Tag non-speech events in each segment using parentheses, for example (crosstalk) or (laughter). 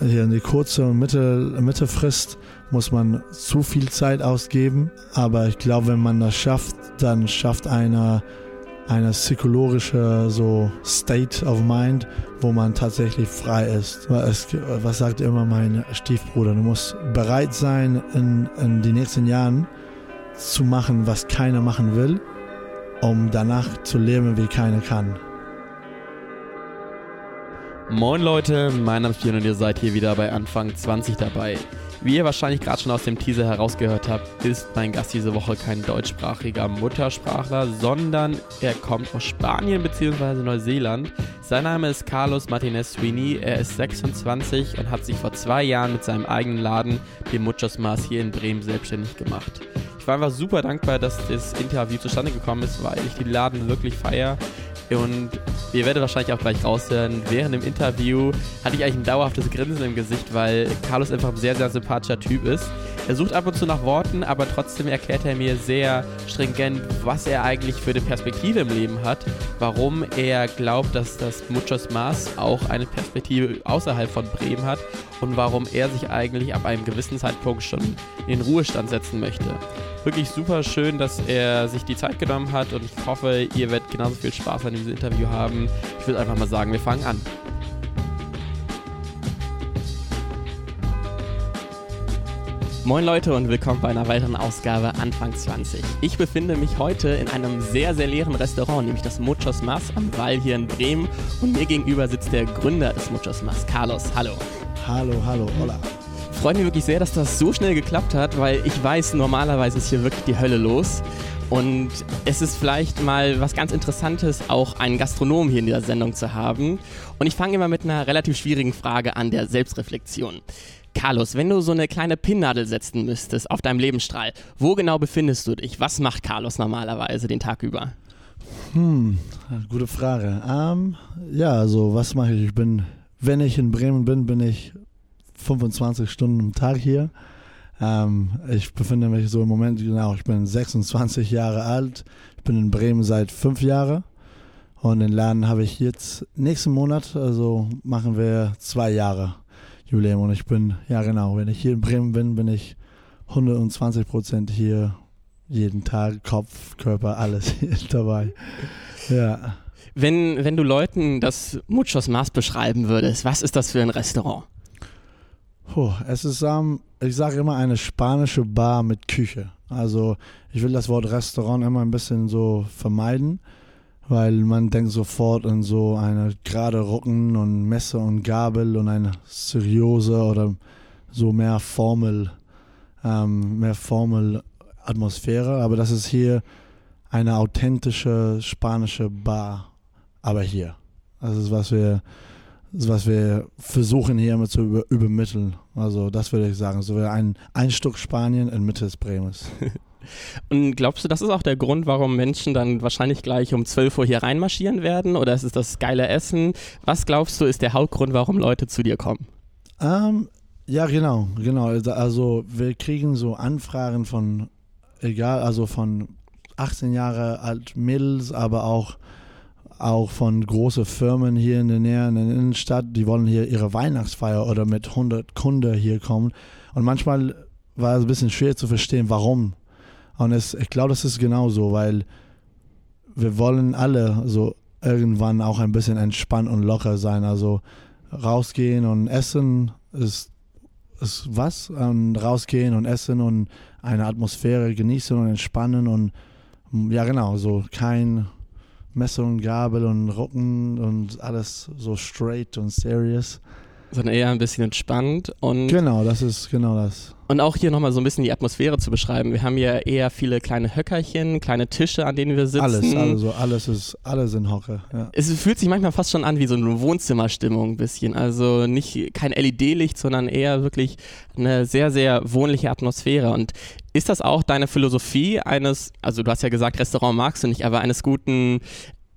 hier in die kurze und Mitte, Mittefrist muss man zu viel Zeit ausgeben. Aber ich glaube, wenn man das schafft, dann schafft einer eine psychologische so State of Mind, wo man tatsächlich frei ist. Es, was sagt immer mein Stiefbruder? Du musst bereit sein, in, in die nächsten Jahren zu machen, was keiner machen will, um danach zu leben, wie keiner kann. Moin Leute, mein Name ist Björn und ihr seid hier wieder bei Anfang 20 dabei. Wie ihr wahrscheinlich gerade schon aus dem Teaser herausgehört habt, ist mein Gast diese Woche kein deutschsprachiger Muttersprachler, sondern er kommt aus Spanien bzw. Neuseeland. Sein Name ist Carlos Martinez Sweeney, er ist 26 und hat sich vor zwei Jahren mit seinem eigenen Laden, dem Muchos Mars, hier in Bremen selbstständig gemacht. Ich war einfach super dankbar, dass das Interview zustande gekommen ist, weil ich die Laden wirklich feiere. Und ihr werdet wahrscheinlich auch gleich raushören, während dem Interview hatte ich eigentlich ein dauerhaftes Grinsen im Gesicht, weil Carlos einfach ein sehr, sehr sympathischer Typ ist. Er sucht ab und zu nach Worten, aber trotzdem erklärt er mir sehr stringent, was er eigentlich für eine Perspektive im Leben hat, warum er glaubt, dass das Muchos Mars auch eine Perspektive außerhalb von Bremen hat und warum er sich eigentlich ab einem gewissen Zeitpunkt schon in den Ruhestand setzen möchte wirklich super schön, dass er sich die Zeit genommen hat und ich hoffe, ihr werdet genauso viel Spaß an diesem Interview haben. Ich würde einfach mal sagen, wir fangen an. Moin Leute und willkommen bei einer weiteren Ausgabe Anfang 20. Ich befinde mich heute in einem sehr, sehr leeren Restaurant, nämlich das Muchos Mas am Wall hier in Bremen. Und mir gegenüber sitzt der Gründer des Muchos Mas, Carlos. Hallo. Hallo, hallo, hola freut mich wirklich sehr, dass das so schnell geklappt hat, weil ich weiß, normalerweise ist hier wirklich die Hölle los. Und es ist vielleicht mal was ganz Interessantes, auch einen Gastronomen hier in dieser Sendung zu haben. Und ich fange immer mit einer relativ schwierigen Frage an, der Selbstreflexion. Carlos, wenn du so eine kleine Pinnnadel setzen müsstest auf deinem Lebensstrahl, wo genau befindest du dich? Was macht Carlos normalerweise den Tag über? Hm, gute Frage. Ähm, ja, also was mache ich? Ich bin, wenn ich in Bremen bin, bin ich 25 Stunden am Tag hier. Ähm, ich befinde mich so im Moment, genau, ich bin 26 Jahre alt. Ich bin in Bremen seit fünf Jahren. Und den Laden habe ich jetzt nächsten Monat, also machen wir zwei Jahre Jubiläum. Und ich bin, ja genau, wenn ich hier in Bremen bin, bin ich 120 Prozent hier jeden Tag, Kopf, Körper, alles (laughs) dabei. Ja. Wenn, wenn du Leuten das Muchos Mars beschreiben würdest, was ist das für ein Restaurant? Puh, es ist, ähm, ich sage immer, eine spanische Bar mit Küche. Also ich will das Wort Restaurant immer ein bisschen so vermeiden, weil man denkt sofort an so eine gerade Rücken und Messer und Gabel und eine seriöse oder so mehr Formel, ähm, mehr Formel Atmosphäre. Aber das ist hier eine authentische spanische Bar, aber hier. Das ist, was wir was wir versuchen hier immer zu über, übermitteln. Also das würde ich sagen. So ein, ein Stück Spanien in Mitte des Bremes. (laughs) Und glaubst du, das ist auch der Grund, warum Menschen dann wahrscheinlich gleich um 12 Uhr hier reinmarschieren werden? Oder ist es das geile Essen? Was glaubst du, ist der Hauptgrund, warum Leute zu dir kommen? Ähm, ja, genau, genau. Also wir kriegen so Anfragen von, egal, also von 18 Jahre alt Mädels, aber auch auch von großen Firmen hier in der Nähe, in der Innenstadt, die wollen hier ihre Weihnachtsfeier oder mit 100 Kunden hier kommen. Und manchmal war es ein bisschen schwer zu verstehen, warum. Und es, ich glaube, das ist genauso, weil wir wollen alle so irgendwann auch ein bisschen entspannt und locker sein. Also rausgehen und essen ist, ist was. Und rausgehen und essen und eine Atmosphäre genießen und entspannen und ja genau, so kein Messer und Gabel und Rücken und alles so straight und serious. Sondern eher ein bisschen entspannt und. Genau, das ist genau das. Und auch hier nochmal so ein bisschen die Atmosphäre zu beschreiben. Wir haben ja eher viele kleine Höckerchen, kleine Tische, an denen wir sitzen. Alles, also alles ist, alles in Hocke. Ja. Es fühlt sich manchmal fast schon an wie so eine Wohnzimmerstimmung ein bisschen. Also nicht kein LED-Licht, sondern eher wirklich eine sehr, sehr wohnliche Atmosphäre. Und ist das auch deine Philosophie eines, also du hast ja gesagt, Restaurant magst du nicht, aber eines guten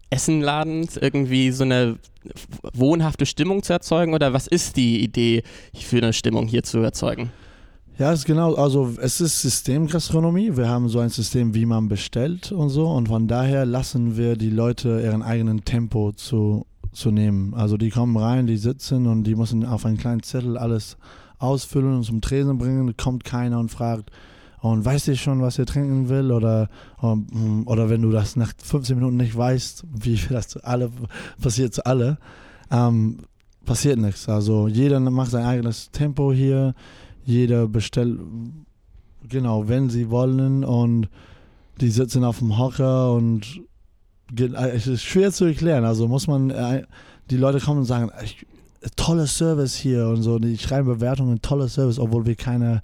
Essenladens irgendwie so eine wohnhafte Stimmung zu erzeugen oder was ist die Idee für eine Stimmung hier zu erzeugen? Ja, es ist genau, also es ist Systemgastronomie. Wir haben so ein System, wie man bestellt und so und von daher lassen wir die Leute ihren eigenen Tempo zu, zu nehmen. Also die kommen rein, die sitzen und die müssen auf einen kleinen Zettel alles ausfüllen und zum Tresen bringen. Kommt keiner und fragt, und weißt du schon, was ihr trinken will? Oder, um, oder wenn du das nach 15 Minuten nicht weißt, wie (laughs) das alle passiert zu alle, ähm, passiert nichts. Also jeder macht sein eigenes Tempo hier, jeder bestellt, genau, wenn sie wollen und die sitzen auf dem Hocker und äh, es ist schwer zu erklären. Also muss man, äh, die Leute kommen und sagen, toller Service hier und so, die schreiben Bewertungen, toller Service, obwohl wir keine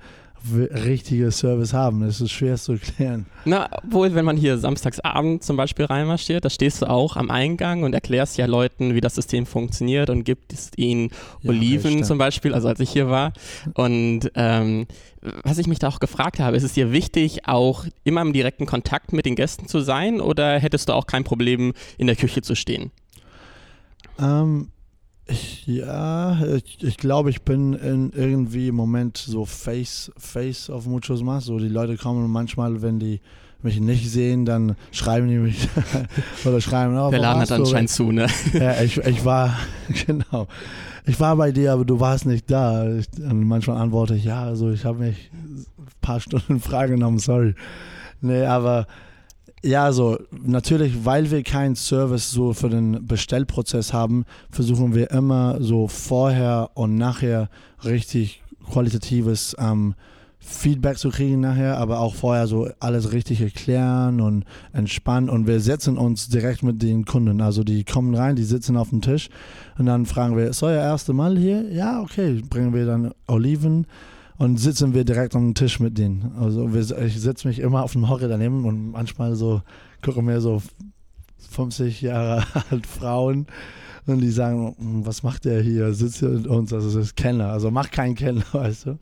richtige Service haben. Das ist schwer zu erklären. Na, wohl, wenn man hier samstagsabend zum Beispiel reinmarschiert, da stehst du auch am Eingang und erklärst ja Leuten, wie das System funktioniert und gibst ihnen ja, Oliven zum Beispiel, also als ich hier war. Und ähm, was ich mich da auch gefragt habe, ist es dir wichtig, auch immer im direkten Kontakt mit den Gästen zu sein oder hättest du auch kein Problem, in der Küche zu stehen? Ähm, ja, ich, ich glaube, ich bin in irgendwie im Moment so Face, Face of Muchos Más. So die Leute kommen und manchmal, wenn die mich nicht sehen, dann schreiben die mich (laughs) oder schreiben oh, Der Laden hat anscheinend zu, ne? Ja, ich, ich war, (laughs) genau. Ich war bei dir, aber du warst nicht da. Ich, und manchmal antworte ich, ja, also ich habe mich ein paar Stunden (laughs) freigenommen, sorry. Nee, aber ja, also natürlich, weil wir keinen Service so für den Bestellprozess haben, versuchen wir immer so vorher und nachher richtig qualitatives ähm, Feedback zu kriegen nachher, aber auch vorher so alles richtig erklären und entspannen und wir setzen uns direkt mit den Kunden. Also die kommen rein, die sitzen auf dem Tisch und dann fragen wir, ist euer erste Mal hier? Ja, okay, bringen wir dann Oliven und sitzen wir direkt am Tisch mit denen. Also wir, ich setze mich immer auf dem Hocker daneben und manchmal so gucke mir so 50 Jahre (laughs) alt Frauen und die sagen, hm, was macht der hier? Sitzt hier mit uns, also das ist Kenner, also mach keinen Kenner, (laughs) weißt du.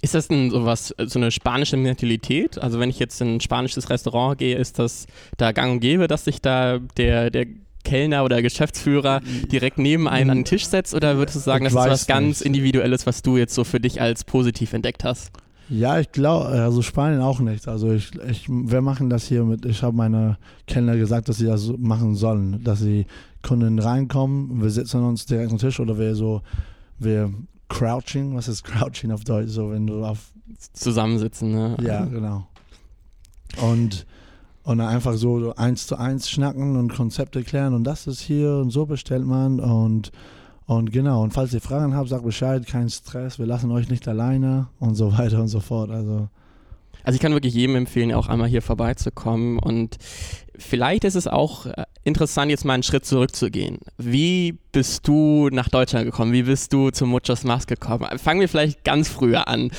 Ist das denn sowas, so eine spanische Mentalität? Also wenn ich jetzt in ein spanisches Restaurant gehe, ist das da gang und gäbe, dass sich da der, der Kellner oder Geschäftsführer direkt neben einen an den Tisch setzt? Oder würdest du sagen, ich das ist was ganz nicht. Individuelles, was du jetzt so für dich als positiv entdeckt hast? Ja, ich glaube, also Spanien auch nicht. Also ich, ich, wir machen das hier mit, ich habe meine Kellner gesagt, dass sie das machen sollen, dass sie Kunden reinkommen, wir sitzen uns direkt am Tisch oder wir so, wir crouching, was ist crouching auf Deutsch, so wenn du auf zusammensitzen, ne? Ja, genau. Und und dann einfach so eins zu eins schnacken und Konzepte klären und das ist hier und so bestellt man und und genau, und falls ihr Fragen habt, sagt Bescheid, kein Stress, wir lassen euch nicht alleine und so weiter und so fort. Also also ich kann wirklich jedem empfehlen, auch einmal hier vorbeizukommen und vielleicht ist es auch äh, interessant, jetzt mal einen Schritt zurückzugehen. Wie bist du nach Deutschland gekommen? Wie bist du zu Muchos Mas gekommen? Fangen wir vielleicht ganz früher an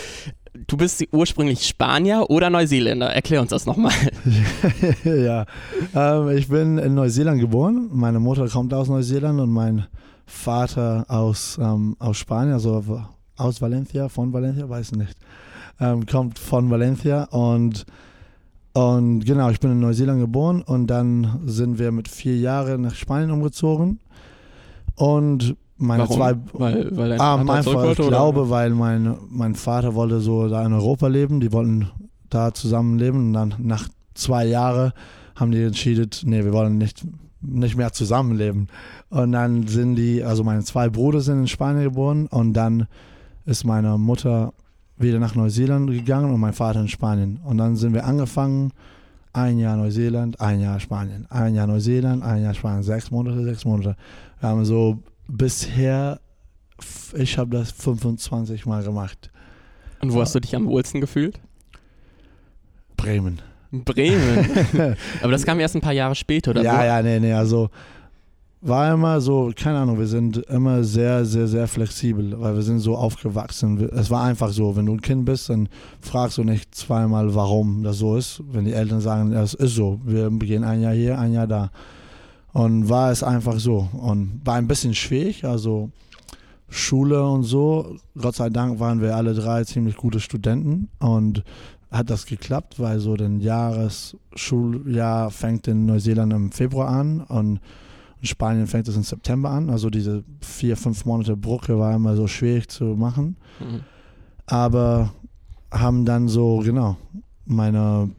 du bist ursprünglich Spanier oder Neuseeländer. Erklär uns das nochmal. (laughs) ja, ähm, ich bin in Neuseeland geboren. Meine Mutter kommt aus Neuseeland und mein Vater aus, ähm, aus Spanien, also aus Valencia, von Valencia, weiß nicht. Ähm, kommt von Valencia und, und genau, ich bin in Neuseeland geboren und dann sind wir mit vier Jahren nach Spanien umgezogen. Und meine Warum? zwei. Weil, weil ah, Vater einfach, wollte, ich glaube, oder? weil mein, mein Vater wollte so da in Europa leben. Die wollten da zusammenleben. Und dann nach zwei Jahren haben die entschieden, nee, wir wollen nicht, nicht mehr zusammenleben. Und dann sind die, also meine zwei Brüder sind in Spanien geboren und dann ist meine Mutter wieder nach Neuseeland gegangen und mein Vater in Spanien. Und dann sind wir angefangen, ein Jahr Neuseeland, ein Jahr Spanien, ein Jahr Neuseeland, ein Jahr Spanien, sechs Monate, sechs Monate. Wir haben so bisher, ich habe das 25 Mal gemacht. Und wo hast du dich am wohlsten gefühlt? Bremen. Bremen. (laughs) Aber das kam erst ein paar Jahre später, oder? Ja, ja, nee, nee. Also war immer so, keine Ahnung, wir sind immer sehr, sehr, sehr flexibel, weil wir sind so aufgewachsen. Es war einfach so, wenn du ein Kind bist, dann fragst du nicht zweimal, warum das so ist. Wenn die Eltern sagen, es ist so, wir gehen ein Jahr hier, ein Jahr da. Und war es einfach so. Und war ein bisschen schwierig, also Schule und so. Gott sei Dank waren wir alle drei ziemlich gute Studenten und hat das geklappt, weil so ein Jahresschuljahr fängt in Neuseeland im Februar an und in Spanien fängt es im September an. Also diese vier, fünf Monate Brücke war immer so schwierig zu machen. Mhm. Aber haben dann so, genau, meine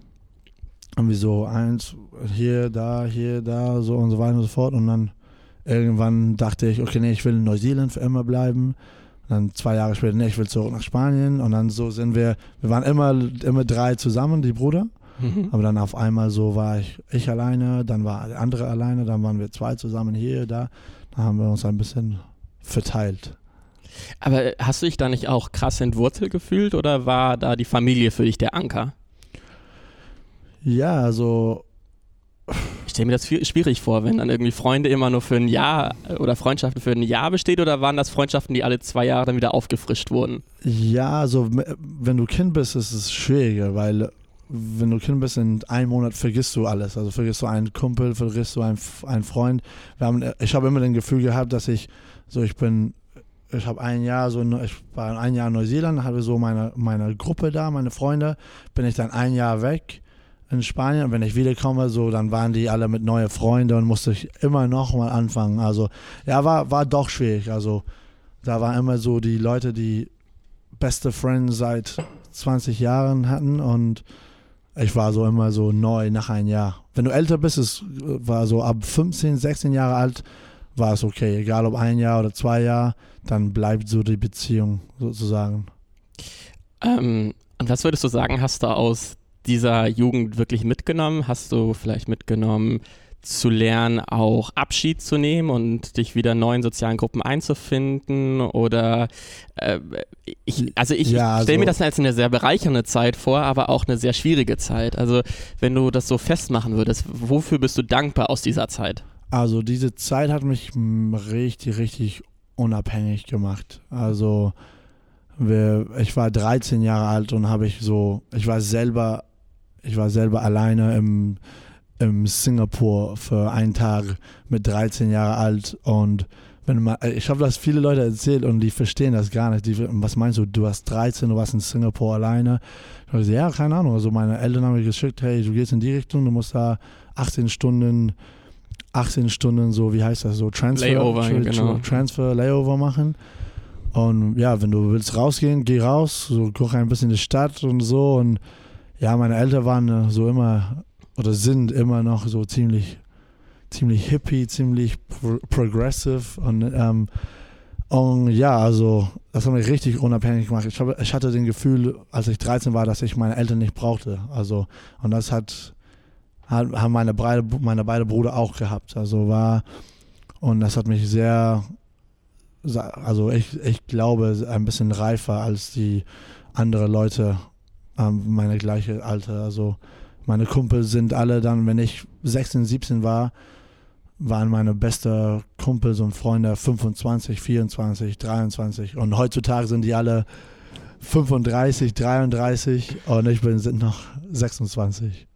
irgendwie so eins hier, da, hier, da, so und so weiter und so fort. Und dann irgendwann dachte ich, okay, nee, ich will in Neuseeland für immer bleiben. Und dann zwei Jahre später, nee, ich will zurück nach Spanien. Und dann so sind wir, wir waren immer, immer drei zusammen, die Brüder. Mhm. Aber dann auf einmal so war ich, ich alleine, dann war der andere alleine, dann waren wir zwei zusammen hier, da. Dann haben wir uns ein bisschen verteilt. Aber hast du dich da nicht auch krass entwurzelt gefühlt oder war da die Familie für dich der Anker? Ja, also Ich stelle mir das schwierig vor, wenn dann irgendwie Freunde immer nur für ein Jahr oder Freundschaften für ein Jahr besteht oder waren das Freundschaften, die alle zwei Jahre dann wieder aufgefrischt wurden? Ja, also wenn du Kind bist, ist es schwieriger, weil wenn du Kind bist, in einem Monat vergisst du alles. Also vergisst du einen Kumpel, vergisst du einen, einen Freund. Haben, ich habe immer das Gefühl gehabt, dass ich so, ich bin, ich habe ein Jahr so, ich war ein Jahr in Neuseeland, hatte so meine, meine Gruppe da, meine Freunde, bin ich dann ein Jahr weg in Spanien und wenn ich wiederkomme, so, dann waren die alle mit neuen Freunden und musste ich immer noch mal anfangen. Also ja, war, war doch schwierig. Also da waren immer so die Leute, die beste Friends seit 20 Jahren hatten und ich war so immer so neu nach einem Jahr. Wenn du älter bist, es war so ab 15, 16 Jahre alt, war es okay. Egal ob ein Jahr oder zwei Jahre, dann bleibt so die Beziehung sozusagen. Ähm, und was würdest du sagen, hast du aus dieser Jugend wirklich mitgenommen? Hast du vielleicht mitgenommen, zu lernen, auch Abschied zu nehmen und dich wieder neuen sozialen Gruppen einzufinden? Oder äh, ich, also ich, Ja, stelle also- mir das als eine sehr bereichernde Zeit vor, aber auch eine sehr schwierige Zeit. Also wenn du das so festmachen würdest, wofür bist du dankbar aus dieser Zeit? Also diese Zeit hat mich mm, richtig, richtig unabhängig gemacht. Also wir, ich war 13 Jahre alt und habe ich so, ich war selber, ich war selber alleine im, im Singapur für einen Tag mit 13 Jahre alt und wenn man, ich habe das viele Leute erzählt und die verstehen das gar nicht. Die, was meinst du? Du warst 13, du warst in Singapur alleine. Ich habe gesagt, ja, keine Ahnung. Also meine Eltern haben mir geschickt, hey, du gehst in die Richtung, du musst da 18 Stunden 18 Stunden so, wie heißt das, so Transfer, Layover, genau. Transfer, Layover machen. Und ja, wenn du willst rausgehen, geh raus, so guck ein bisschen die Stadt und so. Und ja, meine Eltern waren äh, so immer oder sind immer noch so ziemlich, ziemlich hippie, ziemlich pro progressive und ähm, und ja, also das hat mich richtig unabhängig gemacht. Ich, habe, ich hatte den Gefühl, als ich 13 war, dass ich meine Eltern nicht brauchte. Also und das hat hat- haben meine, beide, meine beiden Brüder auch gehabt. Also war, und das hat mich sehr, also ich, ich glaube, ein bisschen reifer als die anderen Leute, ähm, meine gleiche Alter. Also meine Kumpel sind alle dann, wenn ich 16, 17 war, waren meine beste Kumpels und Freunde 25, 24, 23 und heutzutage sind die alle 35, 33 und ich bin sind noch 26.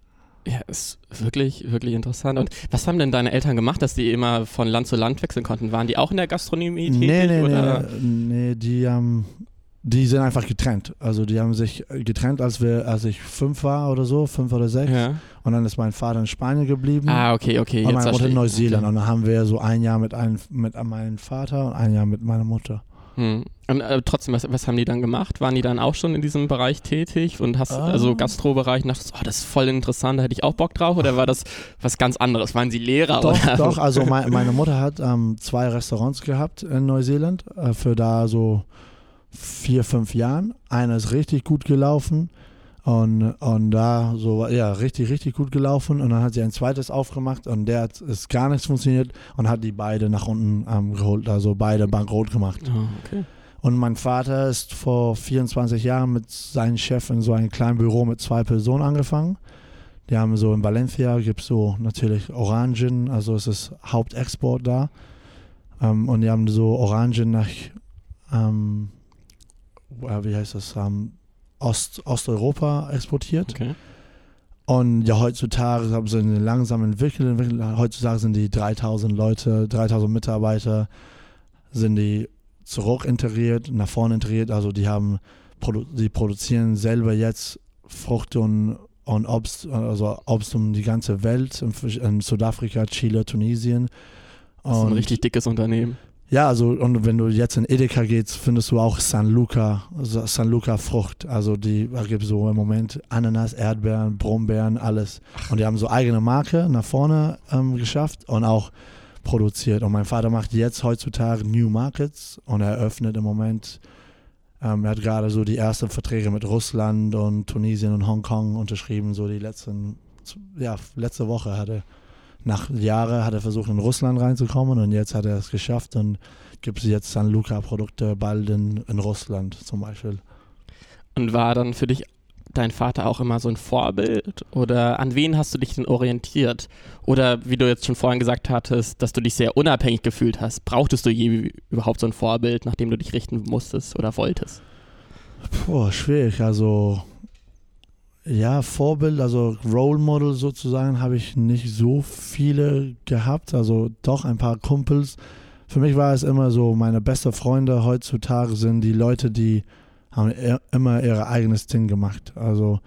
Ja, ist wirklich, wirklich interessant. Und was haben denn deine Eltern gemacht, dass die immer von Land zu Land wechseln konnten? Waren die auch in der Gastronomie tätig? Nee, nee, oder? nee, nee, die haben, die sind einfach getrennt. Also die haben sich getrennt, als wir, als ich fünf war oder so, fünf oder sechs. Ja. Und dann ist mein Vater in Spanien geblieben. Ah, okay, okay. und meine Mutter in. Neuseeland. Okay. Und dann haben wir so ein Jahr mit, einem, mit meinem Vater und ein Jahr mit meiner Mutter. Hm. Und äh, trotzdem, was, was haben die dann gemacht? Waren die dann auch schon in diesem Bereich tätig und hast Ah. also Gastrobereich und dachtest, oh, das ist voll interessant, da hätte ich auch Bock drauf? Oder war das was ganz anderes? Waren sie Lehrer? Doch, oder? doch. Also (laughs) mein, meine Mutter hat ähm, zwei Restaurants gehabt in Neuseeland äh, für da so vier, fünf Jahren. Einer ist richtig gut gelaufen und, und da so, ja, richtig, richtig gut gelaufen. Und dann hat sie ein zweites aufgemacht und der hat ist gar nichts funktioniert und hat die beide nach unten ähm, geholt, also beide bankrott gemacht. Oh, okay. Und mein Vater ist vor 24 Jahren mit seinem Chef in so einem kleinen Büro mit zwei Personen angefangen. Die haben so in Valencia gibt es so natürlich Orangen, also es ist Hauptexport da. Ähm, und die haben so Orangen nach, ähm, äh, wie heißt das, ähm, Ost, Osteuropa exportiert. okay. Und ja, heutzutage haben sie langsam entwickelt, entwickelt. Heutzutage sind die 3000 Leute, 3000 Mitarbeiter, sind die zurück integriert, nach vorne integriert. Also die haben, die produzieren selber jetzt Frucht und, und Obst, also Obst um die ganze Welt, in, Südafrika, Chile, Tunesien. Das ist ein Und- richtig dickes Unternehmen. Ja, also und wenn du jetzt in Edeka gehst, findest du auch San Luca, also San Luca Frucht. Also die gibt so im Moment Ananas, Erdbeeren, Brombeeren, alles. Und die haben so eigene Marke nach vorne ähm, geschafft und auch produziert. Und mein Vater macht jetzt heutzutage New Markets und er öffnet im Moment, ähm, er hat gerade so die ersten Verträge mit Russland und Tunesien und Hongkong unterschrieben, so die letzten, ja, letzte Woche hat er, nach Jahren hat er versucht in Russland reinzukommen und jetzt hat er es geschafft und gibt es jetzt San Luca Produkte bald in, in Russland zum Beispiel. Und war dann für dich dein Vater auch immer so ein Vorbild? Oder an wen hast du dich denn orientiert? Oder wie du jetzt schon vorhin gesagt hattest, dass du dich sehr unabhängig gefühlt hast. Brauchtest du je überhaupt so ein Vorbild, nach dem du dich richten musstest oder wolltest? Boah, schwierig. Also, ja, Vorbild, also Role Model sozusagen, habe ich nicht so viele gehabt. Also doch ein paar Kumpels. Für mich war es immer so, meine besten Freunde heutzutage sind die Leute, die haben immer ihr eigenes Ding gemacht. Also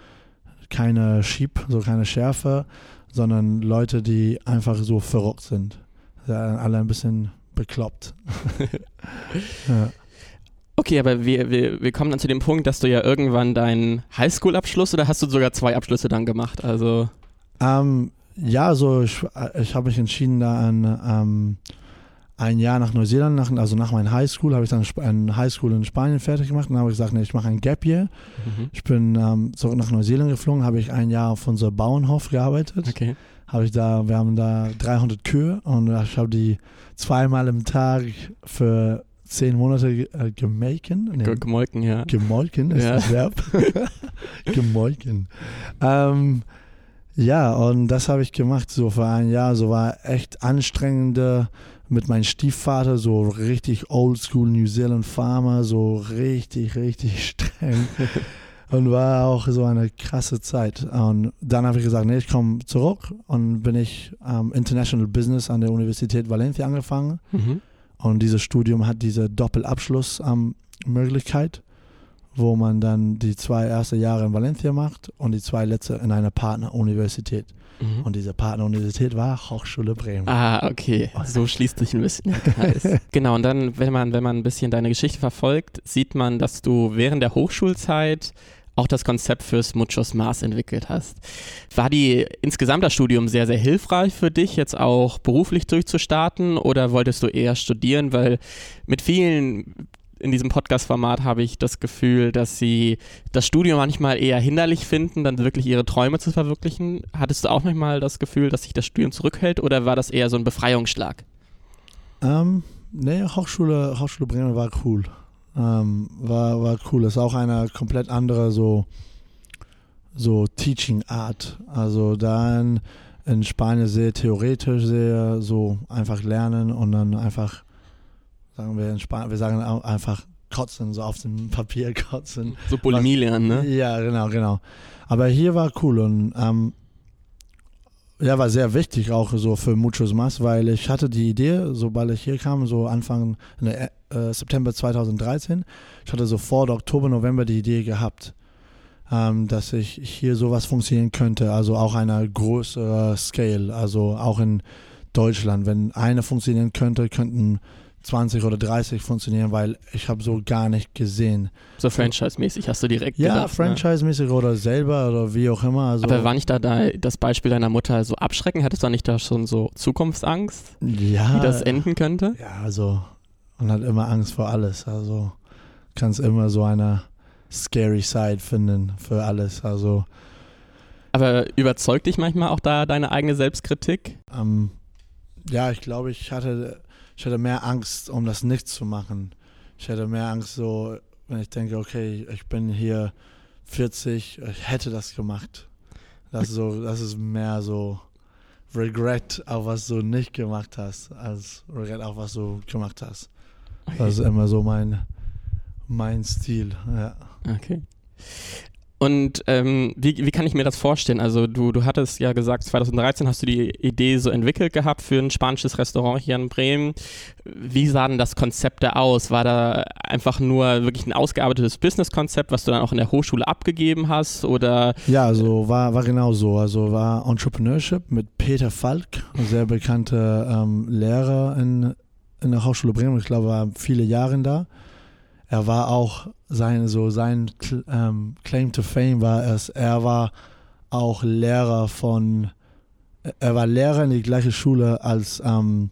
keine Schieb, so keine Schärfe, sondern Leute, die einfach so verrückt sind. Ja, alle ein bisschen bekloppt. (laughs) ja. Okay, aber wir, wir, wir kommen dann zu dem Punkt, dass du ja irgendwann deinen Highschool-Abschluss oder hast du sogar zwei Abschlüsse dann gemacht? Also ähm, ja, so ich, ich habe mich entschieden, da an ähm, ein Jahr nach Neuseeland, nach, also nach meiner Highschool, habe ich dann eine Highschool in Spanien fertig gemacht und habe gesagt, nee, ich mache ein Gap Year. Mhm. Ich bin ähm, zurück nach Neuseeland geflogen, habe ich ein Jahr auf unserem Bauernhof gearbeitet. Okay. Habe ich da, wir haben da 300 Kühe und ich habe die zweimal im Tag für zehn Monate äh, gemelken. Nee, gemolken, ja. Gemolken ist ja. das Verb. (laughs) gemolken. Ähm, ja, und das habe ich gemacht so für ein Jahr. So war echt anstrengende mit meinem Stiefvater, so richtig oldschool New Zealand Farmer, so richtig, richtig (laughs) streng. und war auch so eine krasse Zeit. Und dann habe ich gesagt, nee, ich komme zurück und bin ich ähm, International Business an der Universität Valencia angefangen. Mhm. Und dieses Studium hat diese Doppelabschluss-Möglichkeit, ähm, wo man dann die zwei ersten Jahre in Valencia macht und die zwei letzte in einer Partneruniversität. Mhm. Und diese Partneruniversität war Hochschule Bremen. Ah, okay. So schließt sich ein bisschen der Kreis. (laughs) genau, und dann, wenn man, wenn man ein bisschen deine Geschichte verfolgt, sieht man, dass du während der Hochschulzeit auch das Konzept fürs Muchos Mars entwickelt hast. War die insgesamt das Studium sehr, sehr hilfreich für dich, jetzt auch beruflich durchzustarten oder wolltest du eher studieren? Weil mit vielen in diesem Podcast-Format habe ich das Gefühl, dass sie das Studium manchmal eher hinderlich finden, dann wirklich ihre Träume zu verwirklichen. Hattest du auch manchmal das Gefühl, dass sich das Studium zurückhält oder war das eher so ein Befreiungsschlag? Ähm, nee, Hochschule, Hochschule Bremen war cool. Ähm, war, war cool. Ist auch eine komplett andere so, so Teaching Art. Also da in, in Spanien sehr theoretisch, sehr so einfach lernen und dann einfach sagen wir in Spanien, wir sagen einfach kotzen, so auf dem Papier (laughs) kotzen. So Bulimie lernen, ne? Ja, genau, genau. Aber hier war cool und ähm, ja, war sehr wichtig auch so für Muchos Mas, weil ich hatte die Idee, sobald ich hier kam, so Anfang äh, September 2013, ich hatte sofort Oktober, November die Idee gehabt, ähm, dass ich hier sowas funktionieren könnte, also auch einer größeren Scale, also auch in Deutschland. Wenn eine funktionieren könnte, könnten 20 oder 30 funktionieren, weil ich habe so gar nicht gesehen. So Franchise-mäßig hast du direkt Ja, gedacht, ne? Franchise-mäßig ne? oder selber oder wie auch immer. Also Aber war nicht da, da das Beispiel deiner Mutter so abschreckend? Hattest du nicht da schon so Zukunftsangst? Ja. Wie das enden könnte? Ja, also man hat immer Angst vor alles. Also kannst immer so eine scary Side finden für alles. Also aber überzeugt dich manchmal auch da deine eigene Selbstkritik? Ähm, ja, ich glaube, ich hatte ich hatte mehr Angst, um das nicht zu machen. Ich hatte mehr Angst, so, wenn ich denke, okay, ich bin hier 40, ich hätte das gemacht. Das ist, so, das ist mehr so Regret auf was du nicht gemacht hast, als Regret auf was du gemacht hast. Das ist immer so mein, mein Stil. Ja. Okay. Und ähm, wie, wie kann ich mir das vorstellen? Also du, du hattest ja gesagt, 2013 hast du die Idee so entwickelt gehabt für ein spanisches Restaurant hier in Bremen. Wie sah denn das Konzept da aus? War da einfach nur wirklich ein ausgearbeitetes Businesskonzept, was du dann auch in der Hochschule abgegeben hast? Oder? Ja, also war, war genau so. Also war Entrepreneurship mit Peter Falk, ein sehr bekannter ähm, Lehrer in, in der Hochschule Bremen. Ich glaube, war viele Jahre da er war auch sein, so sein ähm, Claim to Fame war es, er war auch Lehrer von, er war Lehrer in die gleiche Schule als ähm,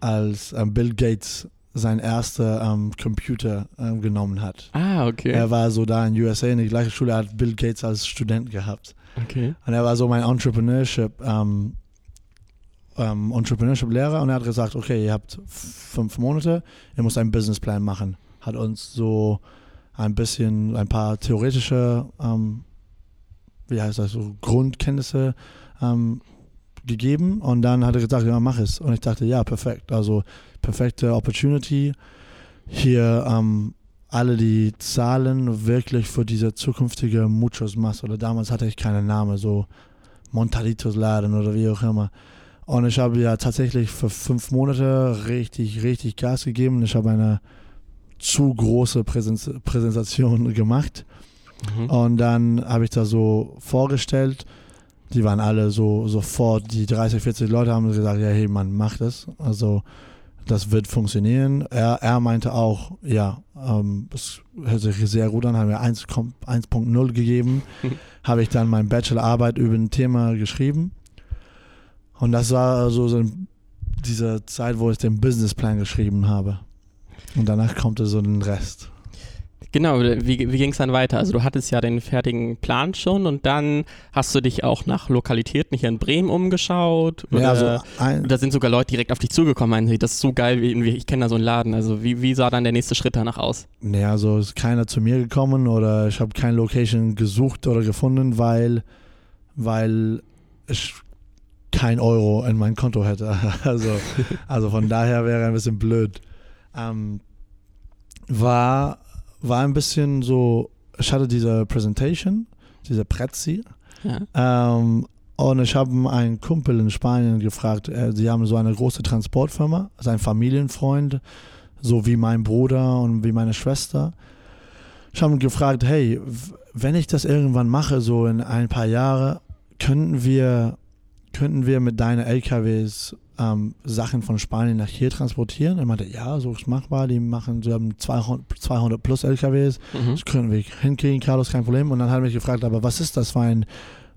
als ähm, Bill Gates sein erster ähm, Computer ähm, genommen hat. Ah, okay. Er war so da in USA in die gleiche Schule, hat Bill Gates als Student gehabt. okay. Und er war so mein Entrepreneurship, ähm, ähm, Entrepreneurship-Lehrer und er hat gesagt, okay, ihr habt fünf Monate, ihr müsst einen Businessplan machen. Hat uns so ein bisschen, ein paar theoretische, ähm, wie heißt das, so Grundkenntnisse ähm, gegeben und dann hat er gesagt, ja, mach es. Und ich dachte, ja, perfekt. Also perfekte Opportunity. Hier ähm, alle die Zahlen wirklich für diese zukünftige Muchos Mas oder damals hatte ich keinen Namen, so Montaditos Laden oder wie auch immer. Und ich habe ja tatsächlich für fünf Monate richtig, richtig Gas gegeben. Ich habe eine zu große Präsenz Präsentation (laughs) gemacht. Mhm. Und dann habe ich da so vorgestellt. Die waren alle so sofort, die 30, 40 Leute haben gesagt, ja, hey Mann, mach das. Also das wird funktionieren. Er, er meinte auch, ja, ähm, es hört sich sehr gut an, haben wir 1 Kom- 1.0 gegeben. (laughs) habe ich dann meine Bachelorarbeit über ein Thema geschrieben. Und das war so, so diese Zeit, wo ich den Businessplan geschrieben habe. Und danach kommt so den Rest. Genau, wie, wie ging es dann weiter? Also du hattest ja den fertigen Plan schon und dann hast du dich auch nach Lokalitäten hier in Bremen umgeschaut. Oder, Ja, also ein, da sind sogar Leute direkt auf dich zugekommen, meinen das ist so geil, ich kenne da so einen Laden. Also wie, wie sah dann der nächste Schritt danach aus? Nee, also ist keiner zu mir gekommen oder ich habe keine Location gesucht oder gefunden, weil, weil ich kein Euro in mein Konto hätte. (laughs) Also, also von daher wäre ein bisschen blöd. Ähm, war, war ein bisschen so, ich hatte diese Presentation, diese Prezi, Ja. ähm, und ich habe einen Kumpel in Spanien gefragt, äh, sie haben so eine große Transportfirma, sein Familienfreund, so wie mein Bruder und wie meine Schwester. Ich habe ihn gefragt, hey, wenn ich das irgendwann mache, so in ein paar Jahre, könnten wir, könnten wir mit deinen LKWs ähm, Sachen von Spanien nach hier transportieren? Er meinte, ja, so ist machbar, die machen, sie haben 200, 200 plus LKWs, Mhm. das können wir hinkriegen, Carlos, kein Problem. Und dann hat er mich gefragt, aber was ist das für ein,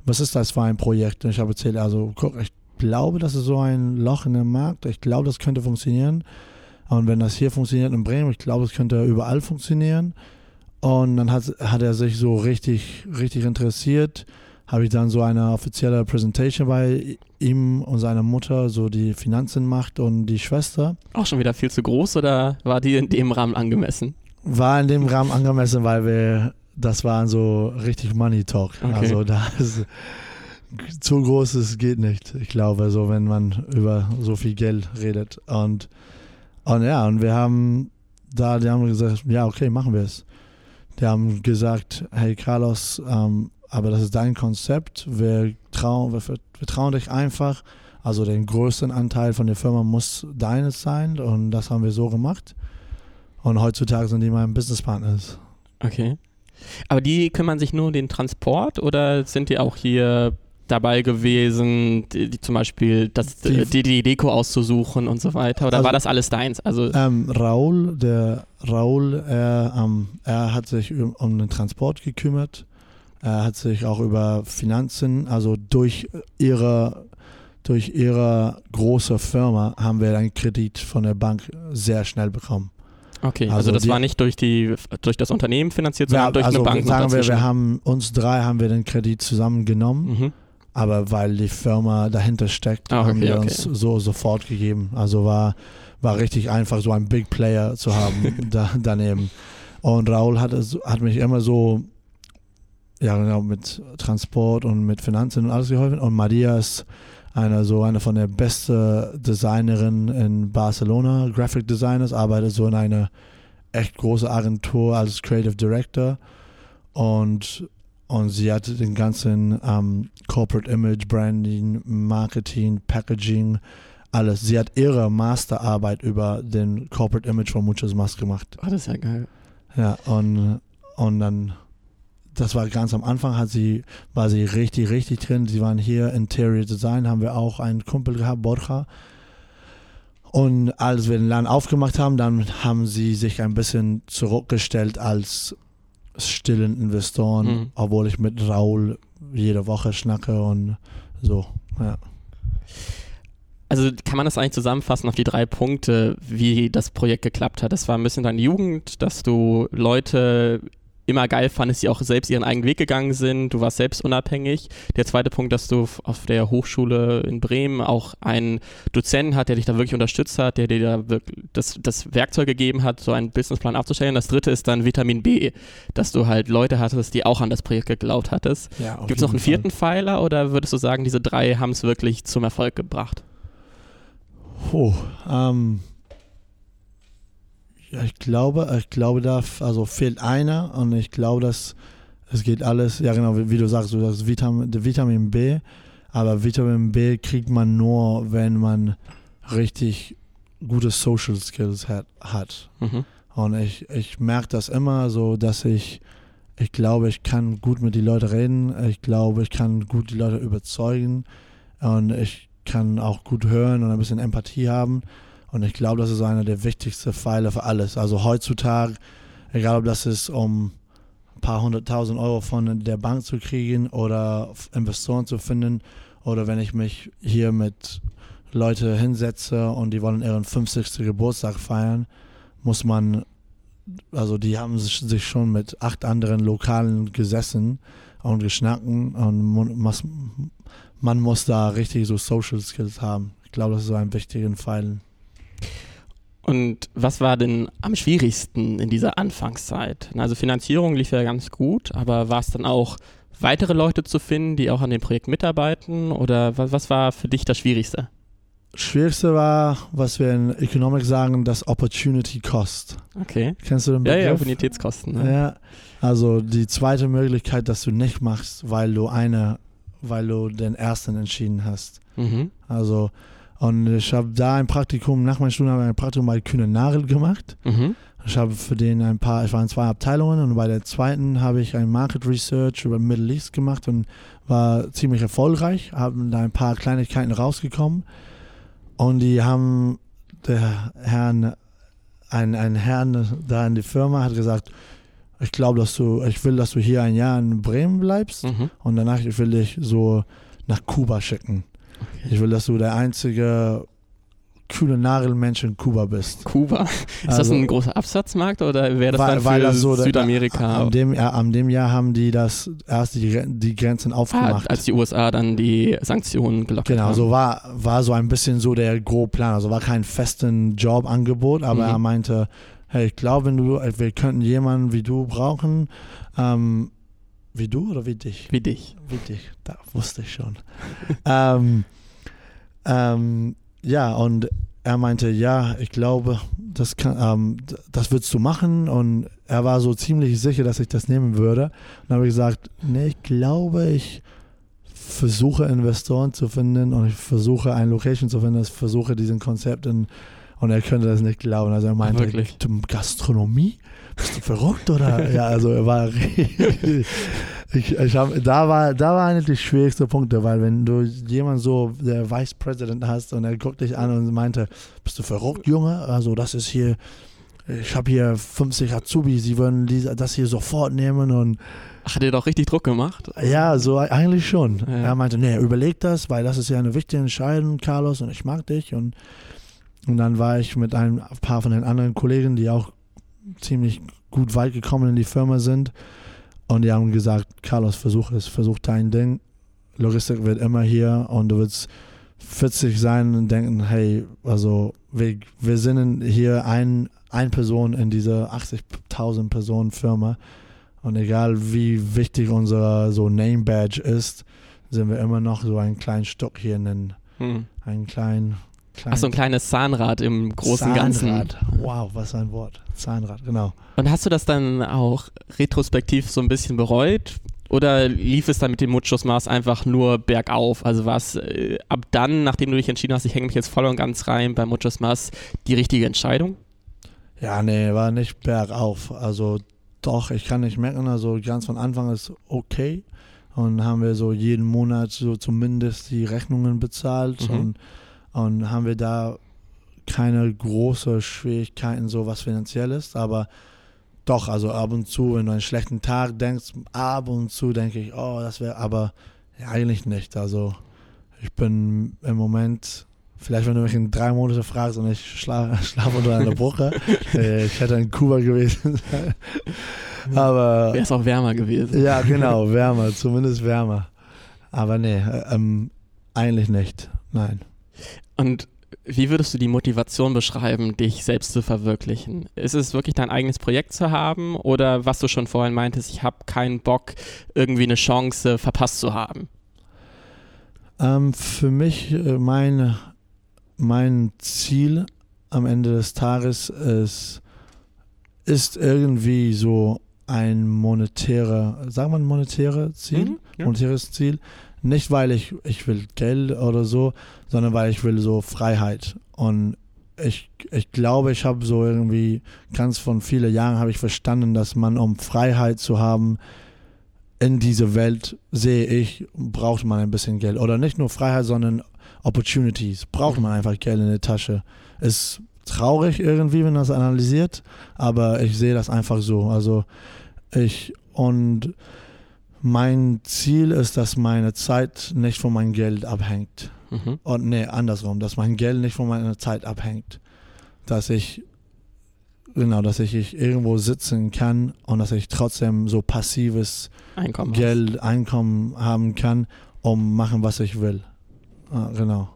was ist das für ein Projekt? Und ich habe erzählt, also guck, ich glaube, das ist so ein Loch in dem Markt. Ich glaube, das könnte funktionieren. Und wenn das hier funktioniert in Bremen, ich glaube, es könnte überall funktionieren. Und dann hat, hat er sich so richtig, richtig interessiert. Habe ich dann so eine offizielle Präsentation bei ihm und seiner Mutter, so die Finanzen macht und die Schwester. Auch schon wieder viel zu groß oder war die in dem Rahmen angemessen? War in dem Rahmen angemessen, weil wir, das war so richtig Money Talk. Okay. Also da ist zu großes geht nicht. Ich glaube, so wenn man über so viel Geld redet. Und, und ja, und wir haben da, die haben gesagt, ja, okay, machen wir es. Die haben gesagt, hey Carlos, ähm, aber das ist dein Konzept. Wir trauen, wir, wir trauen dich einfach. Also den größten Anteil von der Firma muss deines sein. Und das haben wir so gemacht. Und heutzutage sind die meine Businesspartners. Okay. Aber die kümmern sich nur um den Transport oder sind die auch hier dabei gewesen, die, die zum Beispiel das, Die- die, die Deko auszusuchen und so weiter? Oder Also- war das alles deins? Also, Ähm, Raul, der Raul, er, ähm, er hat sich um, um den Transport gekümmert. Er hat sich auch über Finanzen, also durch ihre, durch ihre große Firma haben wir einen Kredit von der Bank sehr schnell bekommen. okay, also, also das die- war nicht durch, die, durch das Unternehmen finanziert, sondern Ja, durch also eine Bank sagen wir, wir haben uns drei haben wir den Kredit zusammengenommen, mhm. aber weil die Firma dahinter steckt, Ah, haben okay, wir okay. uns so sofort gegeben. Also war, war richtig einfach, so einen Big Player zu haben (laughs) da, daneben. Und Raul hat, hat mich immer so, ja genau, mit Transport und mit Finanzen und alles geholfen. Und Maria ist eine, so eine von der besten Designerin in Barcelona, Graphic Designers, arbeitet so in einer echt großen Agentur als Creative Director. Und, und sie hat den ganzen ähm, Corporate Image, Branding, Marketing, Packaging, alles. Sie hat ihre Masterarbeit über den Corporate Image von Muchos Mas gemacht. Oh, das ist ja geil. Ja, und, und dann, das war ganz am Anfang, hat sie, war sie richtig, richtig drin. Sie waren hier Interior Design, haben wir auch einen Kumpel gehabt, Borja. Und als wir den Laden aufgemacht haben, dann haben sie sich ein bisschen zurückgestellt als stillen Investoren, Mhm. obwohl ich mit Raul jede Woche schnacke und so. Ja. Also kann man das eigentlich zusammenfassen auf die drei Punkte, wie das Projekt geklappt hat? Das war ein bisschen deine Jugend, dass du Leute immer geil fandest, die auch selbst ihren eigenen Weg gegangen sind. Du warst selbst unabhängig. Der zweite Punkt, dass du auf der Hochschule in Bremen auch einen Dozenten hat, der dich da wirklich unterstützt hat, der dir da wirklich das, das Werkzeug gegeben hat, so einen Businessplan aufzustellen. Das dritte ist dann Vitamin B, dass du halt Leute hattest, die auch an das Projekt geglaubt hattest. Ja, Gibt es noch einen vierten Fall. Pfeiler oder würdest du sagen, diese drei haben es wirklich zum Erfolg gebracht? Oh, ähm, ich glaube, ich glaube, da also fehlt einer und ich glaube, dass es geht alles, ja genau, wie, wie du sagst, du sagst Vitamin, Vitamin B, aber Vitamin B kriegt man nur, wenn man richtig gute Social Skills hat. hat. Mhm. Und ich, ich merke das immer so, dass ich, ich glaube, ich kann gut mit den Leuten reden, ich glaube, ich kann gut die Leute überzeugen und ich kann auch gut hören und ein bisschen Empathie haben. Und ich glaube, das ist einer der wichtigsten Pfeiler für alles. Also heutzutage, egal ob das ist, um ein paar hunderttausend Euro von der Bank zu kriegen oder Investoren zu finden oder wenn ich mich hier mit Leuten hinsetze und die wollen ihren 50. Geburtstag feiern, muss man, also die haben sich schon mit acht anderen Lokalen gesessen und geschnacken und man muss, da richtig so Social Skills haben. Ich glaube, das ist so ein wichtiger Pfeil. Und was war denn am schwierigsten in dieser Anfangszeit? Also Finanzierung lief ja ganz gut, aber war es dann auch weitere Leute zu finden, die auch an dem Projekt mitarbeiten? Oder was, war für dich das Schwierigste? Schwierigste war, was wir in Economics sagen, das Opportunity Cost. Okay. Kennst du den Begriff? Ja, ja, Opportunitätskosten. Ne? Ja. Also die zweite Möglichkeit, dass du nicht machst, weil du eine, weil du den ersten entschieden hast. Mhm. Also und ich habe da ein Praktikum, nach meinem Studium habe ich ein Praktikum bei Kühne Nagel gemacht. Mhm. Ich habe für den ein paar, ich war in zwei Abteilungen und bei der zweiten habe ich ein Market Research über Middle East gemacht und war ziemlich erfolgreich, haben da ein paar Kleinigkeiten rausgekommen und die haben der Herrn, ein, ein Herrn da in der Firma hat gesagt, ich glaube, dass du, ich will, dass du hier ein Jahr in Bremen bleibst mhm. und danach ich will dich so nach Kuba schicken. Ich will, dass du der einzige kühle Nagelmensch in Kuba bist. Kuba? Ist also, das ein großer Absatzmarkt oder wäre das weil, dann für weil das so Südamerika? An dem, ja, an dem Jahr haben die das erst die, die Grenzen aufgemacht. Ah, als die USA dann die Sanktionen gelockert genau, haben. Genau, so war, war so ein bisschen so der grobe Plan. Also war kein festen Jobangebot, aber mhm. er meinte, hey, ich glaube, wir könnten jemanden wie du brauchen, ähm, wie du oder wie dich? Wie dich. Wie dich, da wusste ich schon. (laughs) ähm, ähm, ja, und er meinte, ja, ich glaube, das, kann, ähm, das würdest du machen. Und er war so ziemlich sicher, dass ich das nehmen würde. Und dann habe ich gesagt, nee, ich glaube, ich versuche Investoren zu finden und ich versuche eine Location zu finden, ich versuche diesen Konzept in, und er könnte das nicht glauben. Also er meinte, Wirklich? Gastronomie? Bist du verrückt oder? ja, also er war (laughs) ich, ich hab, da war da war eigentlich die schwierigste Punkte, weil wenn du jemanden so der Vice President hast und er guckt dich an und meinte, bist du verrückt, Junge? Also das ist hier, ich habe hier 50 Azubi, sie würden das hier sofort nehmen und hat er doch richtig Druck gemacht? Ja, so eigentlich schon. Ja. Er meinte, nee, überleg das, weil das ist ja eine wichtige Entscheidung, Carlos, und ich mag dich. Und, und dann war ich mit ein paar von den anderen Kollegen, die auch ziemlich gut weit gekommen in die Firma sind. Und die haben gesagt, Carlos, versuch es, versuch dein Ding. Logistik wird immer hier und du wirst 40 sein und denken, hey, also wir, wir sind hier ein, ein Person in dieser 80.000 Personen Firma und egal wie wichtig unser so Name Badge ist, sind wir immer noch so ein kleinen Stock hier in den, hm. einen kleinen Klein. Ach, so ein kleines Zahnrad im großen Zahnrad. Ganzen. Wow, was ein Wort. Zahnrad, genau. Und hast du das dann auch retrospektiv so ein bisschen bereut? Oder lief es dann mit dem Mutschusmaß einfach nur bergauf? Also war es äh, ab dann, nachdem du dich entschieden hast, ich hänge mich jetzt voll und ganz rein beim Mutschusmaß, die richtige Entscheidung? Ja, nee, war nicht bergauf. Also doch, ich kann nicht merken, also ganz von Anfang ist okay. Und haben wir so jeden Monat so zumindest die Rechnungen bezahlt mhm. und und haben wir da keine großen Schwierigkeiten, so was finanziell ist, aber doch, also ab und zu, wenn du einen schlechten Tag denkst, ab und zu denke ich, oh, das wäre, aber ja, eigentlich nicht. Also ich bin im Moment Vielleicht, wenn du mich in drei Monate fragst und ich schlafe (laughs) schlaf unter einer Brücke, (laughs) äh, ich hätte in Kuba gewesen. (laughs) Aber. Wäre es auch wärmer gewesen. Ja, genau, wärmer, zumindest wärmer. Aber nee, äh, ähm, eigentlich nicht. Nein. Und wie würdest du die Motivation beschreiben, dich selbst zu verwirklichen? Ist es wirklich dein eigenes Projekt zu haben oder was du schon vorhin meintest, ich habe keinen Bock, irgendwie eine Chance verpasst zu haben? Ähm, für mich, äh, mein, mein Ziel am Ende des Tages ist, ist irgendwie so ein monetärer, sagen wir ein monetärer Ziel, Mhm, ja. monetäres Ziel. Nicht, weil ich, ich will Geld oder so, sondern weil ich will so Freiheit. Und ich, ich glaube, ich habe so irgendwie ganz von vielen Jahren habe ich verstanden, dass man, um Freiheit zu haben, in dieser Welt sehe ich, braucht man ein bisschen Geld. Oder nicht nur Freiheit, sondern Opportunities. Braucht man einfach Geld in der Tasche. Ist traurig irgendwie, wenn man das analysiert, aber ich sehe das einfach so. Also ich und mein Ziel ist, dass meine Zeit nicht von meinem Geld abhängt. Mhm. Und nee, andersrum, dass mein Geld nicht von meiner Zeit abhängt. Dass ich, genau, dass ich, ich irgendwo sitzen kann und dass ich trotzdem so passives Einkommen. hast. Geld, Einkommen haben kann, um machen, was ich will. Ah, genau.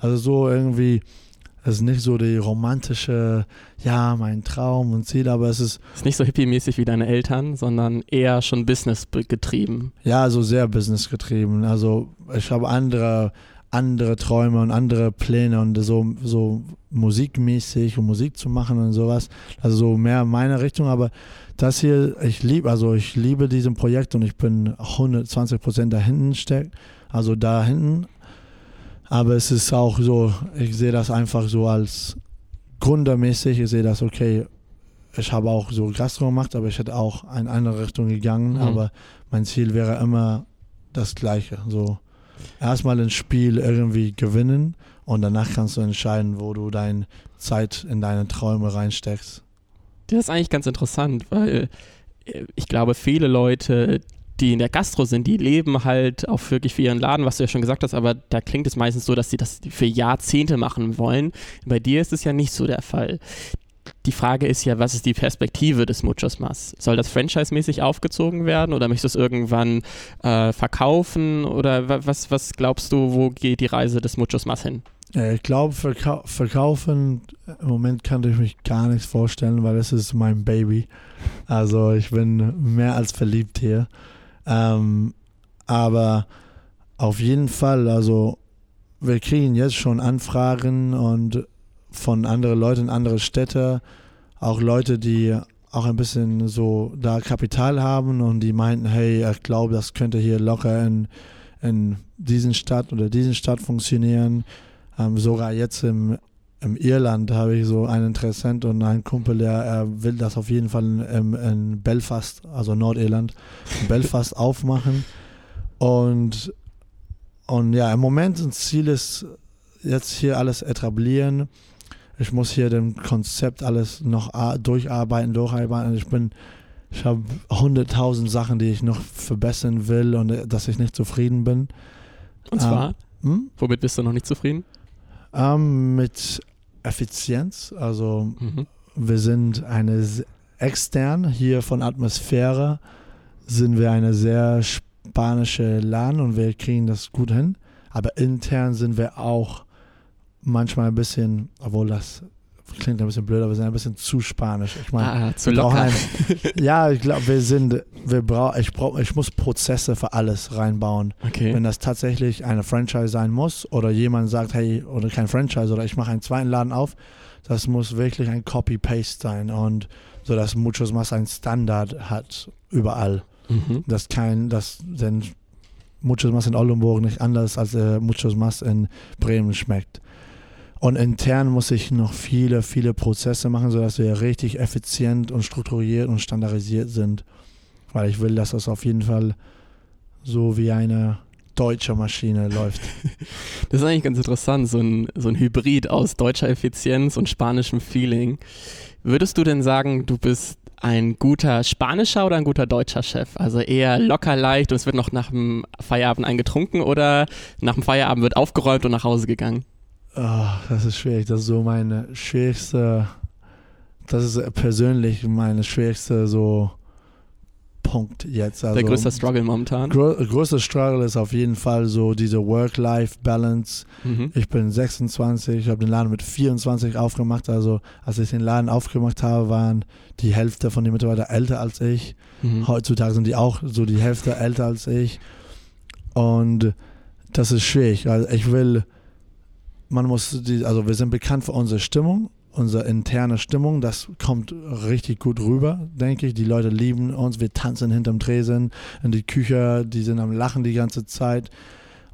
Also so irgendwie, es ist nicht so die romantische, ja, mein Traum und Ziel, aber es ist Ist nicht so hippie-mäßig wie deine Eltern, sondern eher schon Business be- getrieben. Ja, also sehr businessgetrieben. Also ich habe andere, andere Träume und andere Pläne und so, so musikmäßig und Musik zu machen und sowas. Also so mehr in meine Richtung, aber das hier, ich liebe, also ich liebe diesen Projekt und ich bin 120 Prozent da hinten steckt, also da hinten. Aber es ist auch so, ich sehe das einfach so als gründermäßig, ich sehe das, okay, ich habe auch so Gastro gemacht, aber ich hätte auch in eine andere Richtung gegangen, Mhm. aber mein Ziel wäre immer das Gleiche. So erstmal ein Spiel irgendwie gewinnen und danach kannst du entscheiden, wo du deine Zeit in deine Träume reinsteckst. Das ist eigentlich ganz interessant, weil äh, ich glaube, viele Leute, die in der Gastro sind, die leben halt auch wirklich für ihren Laden, was du ja schon gesagt hast, aber da klingt es meistens so, dass sie das für Jahrzehnte machen wollen. Bei dir ist es ja nicht so der Fall. Die Frage ist ja, was ist die Perspektive des Muchos Mas? Soll das franchise-mäßig aufgezogen werden oder möchtest du es irgendwann äh, verkaufen oder wa- was, was glaubst du, wo geht die Reise des Muchos Mas hin? Ich glaube, verkau verkaufen, im Moment kann ich mich gar nichts vorstellen, weil es ist mein Baby. Also ich bin mehr als verliebt hier. Ähm, aber auf jeden Fall, also wir kriegen jetzt schon Anfragen und von anderen Leuten in andere Städte, auch Leute, die auch ein bisschen so da Kapital haben und die meinten, hey, ich glaube, das könnte hier locker in, in diesen Stadt oder diesen Stadt funktionieren. Ähm, sogar jetzt im, im Irland habe ich so einen Interessent und einen Kumpel, der er will das auf jeden Fall in, in Belfast, also Nordirland, in Belfast (laughs) aufmachen. Und, und ja, im Moment ein Ziel ist jetzt hier alles etablieren. Ich muss hier dem Konzept alles noch durcharbeiten, durcharbeiten. Ich bin, ich habe hunderttausend Sachen, die ich noch verbessern will und äh, dass ich nicht zufrieden bin. Und zwar, Hm? womit bist du noch nicht zufrieden? Ähm, mit Effizienz. Also Mhm. wir sind eine extern hier von Atmosphäre sind wir eine sehr spanische Laden und wir kriegen das gut hin. Aber intern sind wir auch manchmal ein bisschen, obwohl das klingt ein bisschen blöd, aber wir sind ein bisschen zu spanisch. Ich meine, Ah, zu wir brauchen locker. ein- ja, ich glaube, wir sind, wir brauchen, ich brauch, ich muss Prozesse für alles reinbauen. Okay. Wenn das tatsächlich eine Franchise sein muss oder jemand sagt, hey, oder kein Franchise oder ich mache einen zweiten Laden auf, das muss wirklich ein Copy-Paste sein und so, dass Muchos Mas ein Standard hat überall. Mhm. Das kein, das, denn Muchos Mas in Oldenburg nicht anders als äh, Muchos Mas in Bremen schmeckt. Und intern muss ich noch viele, viele Prozesse machen, sodass wir richtig effizient und strukturiert und standardisiert sind. Weil ich will, dass das auf jeden Fall so wie eine deutsche Maschine läuft. (laughs) Das ist eigentlich ganz interessant, so ein, so ein Hybrid aus deutscher Effizienz und spanischem Feeling. Würdest du denn sagen, du bist ein guter spanischer oder ein guter deutscher Chef? Also eher locker leicht und es wird noch nach dem Feierabend eingetrunken oder nach dem Feierabend wird aufgeräumt und nach Hause gegangen? Oh, das ist schwierig. Das ist so meine schwierigste, das ist persönlich meine schwierigste so Punkt jetzt. Also, Der größte Struggle momentan. Gro größter Struggle ist auf jeden Fall so diese Work-Life-Balance. Mhm. Ich bin 26, ich habe den Laden mit 24 aufgemacht. Also als ich den Laden aufgemacht habe, waren die Hälfte von den Mitarbeitern älter als ich. Mhm. Heutzutage sind die auch so die Hälfte älter als ich. Und das ist schwierig. Also ich will, man muss, die, also wir sind bekannt für unsere Stimmung, unsere interne Stimmung. Das kommt richtig gut rüber, denke ich. Die Leute lieben uns. Wir tanzen hinterm Tresen in die Küche. Die sind am Lachen die ganze Zeit.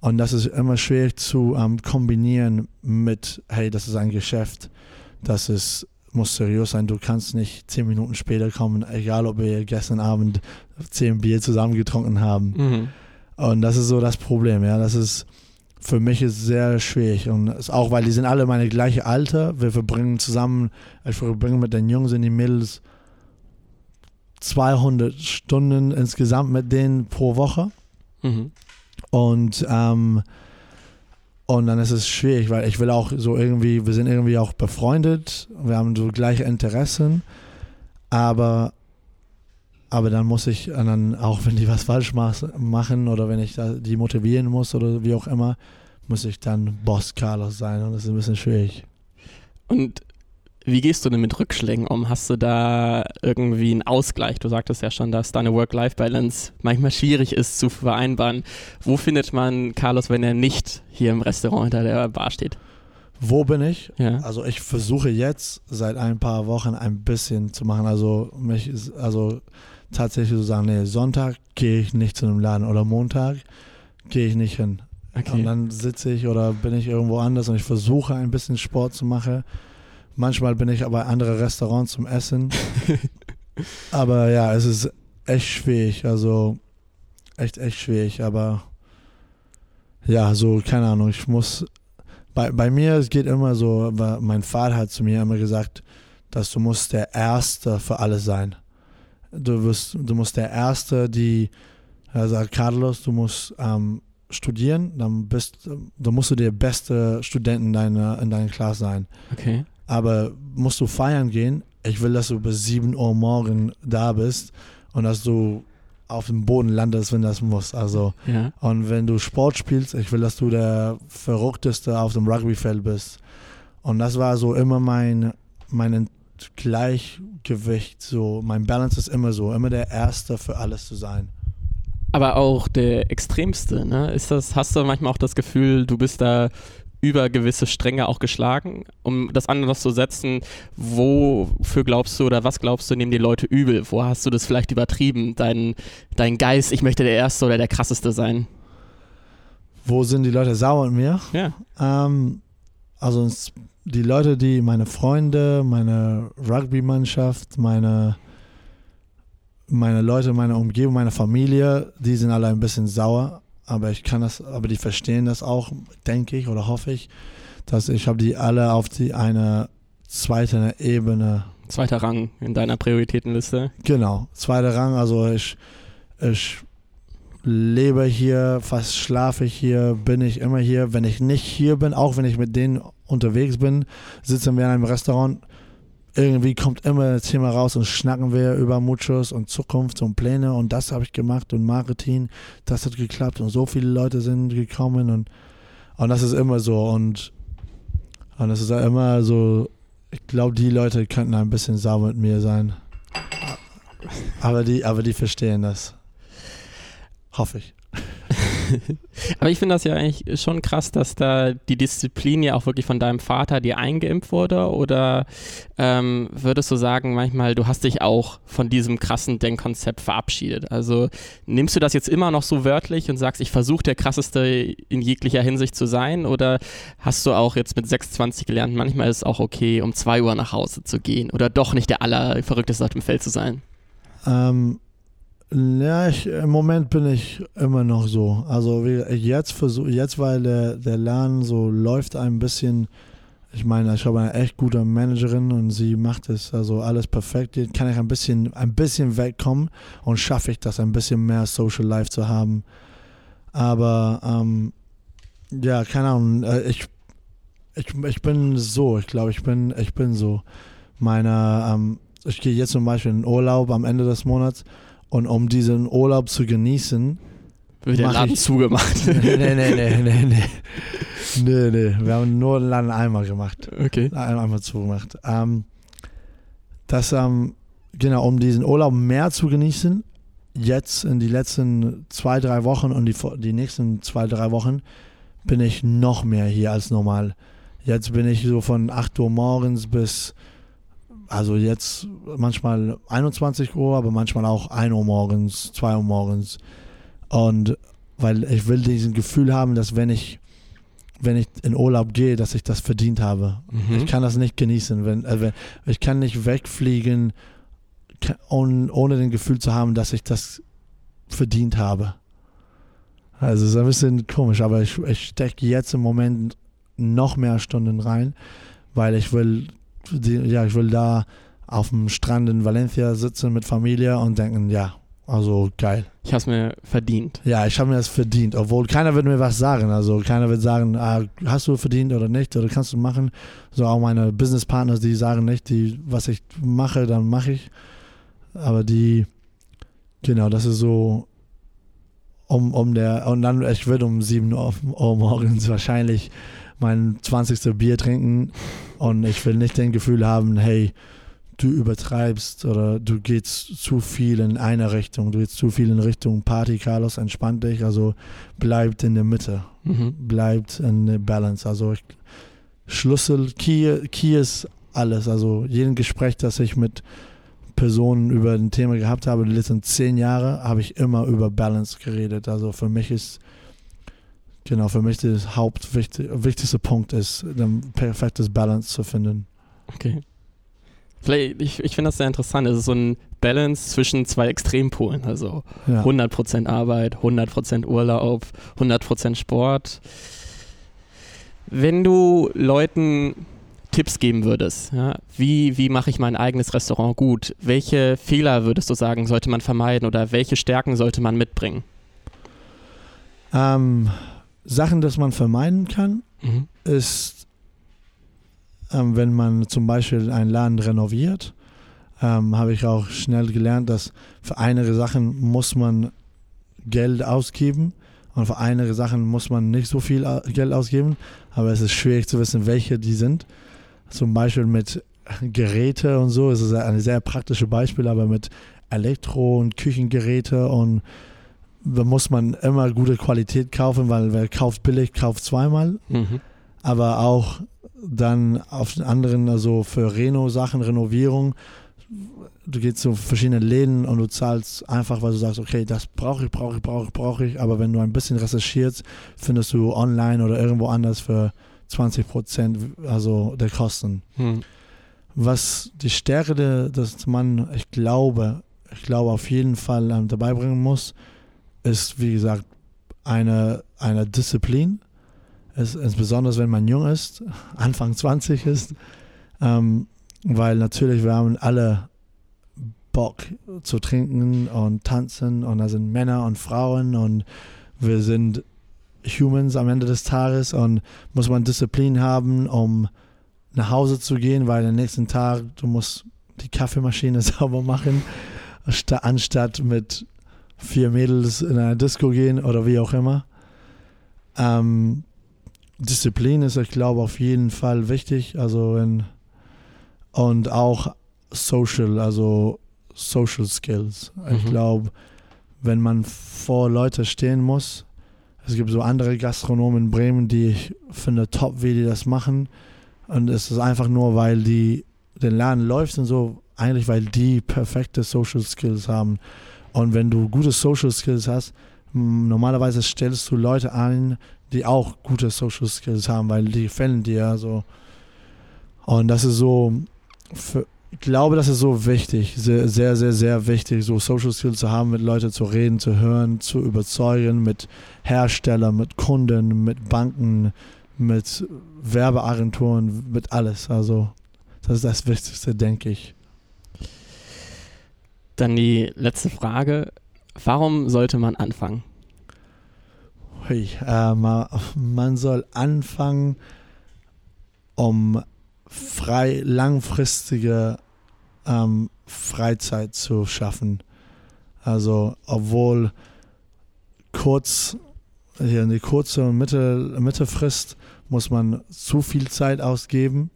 Und das ist immer schwierig zu ähm, kombinieren mit, hey, das ist ein Geschäft. Das ist, muss seriös sein. Du kannst nicht zehn Minuten später kommen, egal ob wir gestern Abend zehn Bier zusammen getrunken haben. Mhm. Und das ist so das Problem, ja. Das ist für mich ist sehr schwierig. Und ist auch weil die sind alle meine gleiche Alter. Wir verbringen zusammen, ich verbringe mit den Jungs und den Mädels 200 Stunden insgesamt mit denen pro Woche. Mhm. Und, ähm, und dann ist es schwierig, weil ich will auch so irgendwie, wir sind irgendwie auch befreundet, wir haben so gleiche Interessen, aber, aber dann muss ich dann auch, wenn die was falsch mach, machen oder wenn ich die motivieren muss oder wie auch immer, muss ich dann Boss Carlos sein und das ist ein bisschen schwierig. Und wie gehst du denn mit Rückschlägen um? Hast du da irgendwie einen Ausgleich? Du sagtest ja schon, dass deine Work-Life-Balance manchmal schwierig ist zu vereinbaren. Wo findet man Carlos, wenn er nicht hier im Restaurant hinter der Bar steht? Wo bin ich? Ja. Also ich versuche jetzt seit ein paar Wochen ein bisschen zu machen. Also mich ist, also tatsächlich zu sagen, nee, Sonntag gehe ich nicht zu einem Laden oder Montag gehe ich nicht hin. Und Okay. dann sitze ich oder bin ich irgendwo anders und ich versuche ein bisschen Sport zu machen. Manchmal bin ich aber andere Restaurants zum Essen. (laughs) aber ja, es ist echt schwierig. Also echt, echt schwierig. Aber ja, so, keine Ahnung, ich muss. Bei, bei mir, es geht immer so, mein Vater hat zu mir immer gesagt, dass du musst der Erste für alles sein. Du wirst, du musst der Erste, die, er sagt, Carlos, du musst ähm, studieren, dann bist, dann musst du der beste Student in deiner, in deiner Klasse sein. Okay. Aber musst du feiern gehen, ich will, dass du bis 7 Uhr morgen da bist und dass du auf dem Boden landest, wenn das muss. Also, Ja. und wenn du Sport spielst, ich will, dass du der Verrückteste auf dem Rugbyfeld bist. Und das war so immer mein, mein Gleichgewicht, so mein Balance ist immer so, immer der Erste für alles zu sein. Aber auch der Extremste, ne? Ist das, hast du manchmal auch das Gefühl, du bist da über gewisse Stränge auch geschlagen, um das andere noch zu setzen, wofür glaubst du oder was glaubst du, nehmen die Leute übel? Wo hast du das vielleicht übertrieben? Dein, dein Geist, ich möchte der Erste oder der Krasseste sein. Wo sind die Leute sauer mit mir? Ja. Ähm, also die Leute, die meine Freunde, meine Rugby-Mannschaft, meine, meine Leute, meine Umgebung, meine Familie, die sind alle ein bisschen sauer. Aber ich kann das, aber die verstehen das auch, denke ich oder hoffe ich, dass ich habe die alle auf die eine zweite Ebene Zweiter Rang in deiner Prioritätenliste. Genau, zweiter Rang. Also ich, ich lebe hier, fast schlafe ich hier, bin ich immer hier. Wenn ich nicht hier bin, auch wenn ich mit denen unterwegs bin, sitzen wir in einem Restaurant. Irgendwie kommt immer ein Thema raus und schnacken wir über Muchos und Zukunft und Pläne und das habe ich gemacht und Marketing, das hat geklappt und so viele Leute sind gekommen und, und das ist immer so und, und das ist immer so, ich glaube, die Leute könnten ein bisschen sauer mit mir sein. Aber die, aber die verstehen das. Hoffe ich. (laughs) Aber ich finde das ja eigentlich schon krass, dass da die Disziplin ja auch wirklich von deinem Vater dir eingeimpft wurde. Oder ähm, würdest du sagen, manchmal, du hast dich auch von diesem krassen Denkkonzept verabschiedet? Also nimmst du das jetzt immer noch so wörtlich und sagst, ich versuche der krasseste in jeglicher Hinsicht zu sein? Oder hast du auch jetzt mit 26 gelernt, manchmal ist es auch okay, um 2 Uhr nach Hause zu gehen oder doch nicht der allerverrückteste auf dem Feld zu sein? Ähm, ja, ich, im Moment bin ich immer noch so. Also jetzt versuche jetzt, weil der, der Laden so läuft ein bisschen. Ich meine, ich habe eine echt gute Managerin und sie macht es also alles perfekt. Jetzt kann ich ein bisschen, ein bisschen wegkommen und schaffe ich das, ein bisschen mehr Social Life zu haben. Aber ähm, ja, keine Ahnung. äh, Ich, ich, ich bin so, ich glaube, ich bin, ich bin so. Meine, ähm, ich gehe jetzt zum Beispiel in Urlaub am Ende des Monats und um diesen Urlaub zu genießen, wird der Laden ich, zugemacht. nee, nee, nee, nee, nee, nee. Nee. Wir haben nur den Laden einmal gemacht. Okay. Einmal zugemacht. Ähm, das, ähm, genau, um diesen Urlaub mehr zu genießen, jetzt in die letzten zwei, drei Wochen und die, die nächsten zwei, drei Wochen bin ich noch mehr hier als normal. Jetzt bin ich so von 8 Uhr morgens bis, also jetzt manchmal 21 Uhr, aber manchmal auch 1 Uhr morgens, 2 Uhr morgens. Und weil ich will diesen Gefühl haben, dass wenn ich wenn ich in Urlaub gehe, dass ich das verdient habe. Mhm. Ich kann das nicht genießen. Wenn, äh, ich kann nicht wegfliegen, ohne, ohne den Gefühl zu haben, dass ich das verdient habe. Also es ist ein bisschen komisch, aber ich, ich stecke jetzt im Moment noch mehr Stunden rein, weil ich will, die, ja, ich will da auf dem Strand in Valencia sitzen mit Familie und denken, ja, also geil. Ich habe es mir verdient. Ja, ich habe mir das verdient, obwohl keiner wird mir was sagen. Also keiner wird sagen, ah, hast du verdient oder nicht oder kannst du machen. So auch meine Businesspartner, die sagen nicht, die, was ich mache, dann mache ich. Aber die, genau, das ist so um, um der, und dann, ich würde um 7 Uhr, Uhr morgens wahrscheinlich mein 20. Bier trinken und ich will nicht den Gefühl haben, hey, du übertreibst oder du gehst zu viel in eine Richtung, du gehst zu viel in Richtung Party, Carlos, entspann dich, also bleibt in der Mitte, mhm. bleibt in der Balance. Also ich, Schlüssel, Key, Key ist alles. Also jeden Gespräch, das ich mit Personen über ein Thema gehabt habe, die letzten zehn Jahre, habe ich immer über Balance geredet. Also für mich ist Genau, für mich der hauptwichtigste Punkt ist, ein perfektes Balance zu finden. Okay. Vielleicht, ich, ich finde das sehr interessant. Es ist so ein Balance zwischen zwei Extrempolen. Also ja. 100% Arbeit, 100% Urlaub, 100% Sport. Wenn du Leuten Tipps geben würdest, ja, wie, wie mache ich mein eigenes Restaurant gut? Welche Fehler würdest du sagen, sollte man vermeiden oder welche Stärken sollte man mitbringen? Ähm, Sachen, dass man vermeiden kann, mhm. ist ähm, wenn man zum Beispiel einen Laden renoviert, ähm, habe ich auch schnell gelernt, dass für einige Sachen muss man Geld ausgeben und für einige Sachen muss man nicht so viel Geld ausgeben, aber es ist schwierig zu wissen, welche die sind. Zum Beispiel mit Geräte und so, es ist ein sehr praktisches Beispiel, aber mit Elektro- und Küchengeräte und da muss man immer gute Qualität kaufen, weil wer kauft billig, kauft zweimal. Mhm. Aber auch dann auf den anderen, also für Reno-Sachen, Renovierung, du gehst zu verschiedenen Läden und du zahlst einfach, weil du sagst, okay, das brauche ich, brauche ich, brauche ich, brauche ich. Aber wenn du ein bisschen recherchierst, findest du online oder irgendwo anders für 20 Prozent, also der Kosten. Hm. Was die Stärke des Mann, ich glaube, ich glaube auf jeden Fall ähm, dabei bringen muss, ist, wie gesagt, eine, eine Disziplin. Es, insbesondere wenn man jung ist, (laughs) Anfang 20 ist, ähm, weil natürlich wir haben alle Bock zu trinken und tanzen und da sind Männer und Frauen und wir sind Humans am Ende des Tages und muss man Disziplin haben, um nach Hause zu gehen, weil am nächsten Tag du musst die Kaffeemaschine (laughs) sauber machen, anstatt mit vier Mädels in einer Disco gehen oder wie auch immer. Ähm, Disziplin ist, ich glaube, auf jeden Fall wichtig. Also in, und auch Social, also Social Skills. Mhm. Ich glaube, wenn man vor Leute stehen muss, es gibt so andere Gastronomen in Bremen, die ich finde top, wie die das machen. Und es ist einfach nur, weil die den Laden läuft und so, eigentlich weil die perfekte Social Skills haben. Und wenn du gute Social Skills hast, normalerweise stellst du Leute ein, die auch gute Social Skills haben, weil die fällen dir so. Und das ist so, für, ich glaube, das ist so wichtig, sehr, sehr, sehr, sehr wichtig, so Social Skills zu haben, mit Leuten zu reden, zu hören, zu überzeugen, mit Herstellern, mit Kunden, mit Banken, mit Werbeagenturen, mit alles. Also, das ist das Wichtigste, denke ich. Dann die letzte Frage. Warum sollte man anfangen? Hui, äh, man, soll anfangen, um frei langfristige ähm, Freizeit zu schaffen. Also obwohl kurz hier in die kurze Mitte, Mittefrist muss man zu viel Zeit ausgeben.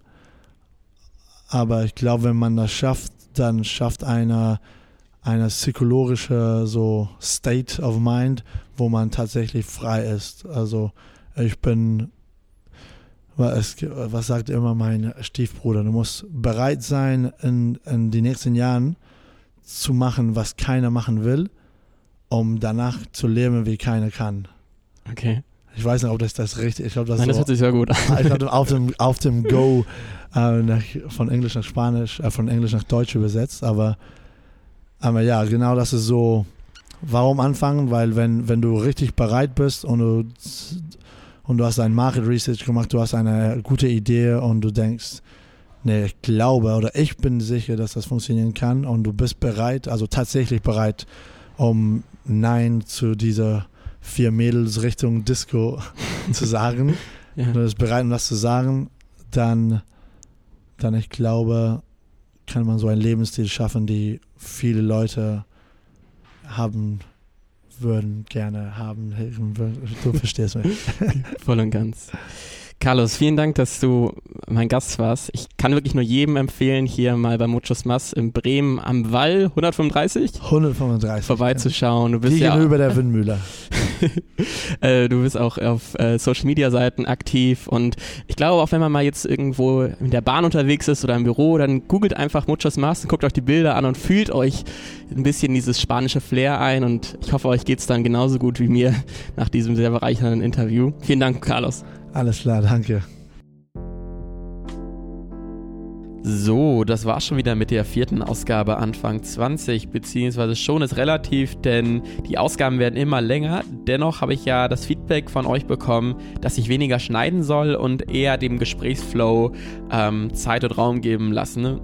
Aber ich glaube, wenn man das schafft, dann schafft einer eine psychologische so State of Mind, wo man tatsächlich frei ist. Also ich bin, was, was sagt immer mein Stiefbruder, du musst bereit sein, in, in die nächsten Jahren zu machen, was keiner machen will, um danach zu leben, wie keiner kann. Okay. Ich weiß nicht, ob das das richtig ist. Nein, das, so, das hört sich sehr gut an. Ich glaube, auf dem, auf dem Go äh, nach, von Englisch nach Spanisch, äh, von Englisch nach Deutsch übersetzt, aber aber ja, genau das ist so, warum anfangen? Weil wenn, wenn du richtig bereit bist und du, und du hast ein Market Research gemacht, du hast eine gute Idee und du denkst, nee, ich glaube oder ich bin sicher, dass das funktionieren kann und du bist bereit, also tatsächlich bereit, um Nein zu dieser vier Mädels Richtung Disco (laughs) zu sagen. (laughs) ja. Du bist bereit, um das zu sagen, dann, dann ich glaube, kann man so einen Lebensstil schaffen, die viele Leute haben würden, gerne haben. Du verstehst mich. (laughs) Voll und ganz. Carlos, vielen Dank, dass du mein Gast warst. Ich kann wirklich nur jedem empfehlen, hier mal bei Muchos Mas in Bremen am Wall 135, 135 vorbeizuschauen. Du bist Gegenüber ja, der Windmühle. (laughs) Äh, du bist auch auf äh, Social Media Seiten aktiv und ich glaube, auch wenn man mal jetzt irgendwo in der Bahn unterwegs ist oder im Büro, dann googelt einfach Muchos Mas und guckt euch die Bilder an und fühlt euch ein bisschen dieses spanische Flair ein und ich hoffe, euch geht es dann genauso gut wie mir (laughs) nach diesem sehr bereichernden Interview. Vielen Dank, Carlos. Alles klar, danke. So, das war schon wieder mit der vierten Ausgabe Anfang 20, beziehungsweise schon ist relativ, denn die Ausgaben werden immer länger. Dennoch habe ich ja das Feedback von euch bekommen, dass ich weniger schneiden soll und eher dem Gesprächsflow ähm, Zeit und Raum geben lassen.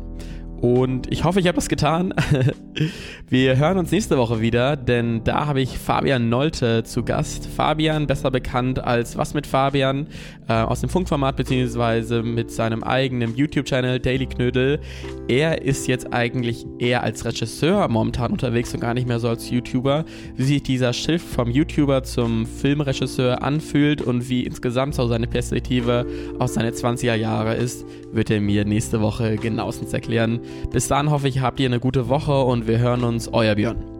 Und ich hoffe, ich habe das getan. (laughs) Wir hören uns nächste Woche wieder, denn da habe ich Fabian Nolte zu Gast. Fabian, besser bekannt als Was mit Fabian, äh, aus dem Funkformat beziehungsweise mit seinem eigenen YouTube-Channel Daily Knödel. Er ist jetzt eigentlich eher als Regisseur momentan unterwegs und gar nicht mehr so als YouTuber. Wie sich dieser Shift vom YouTuber zum Filmregisseur anfühlt und wie insgesamt so seine Perspektive aus seinen 20er Jahre ist, wird er mir nächste Woche genauestens erklären. Bis dann hoffe ich, habt ihr eine gute Woche und wir hören uns. Euer Björn.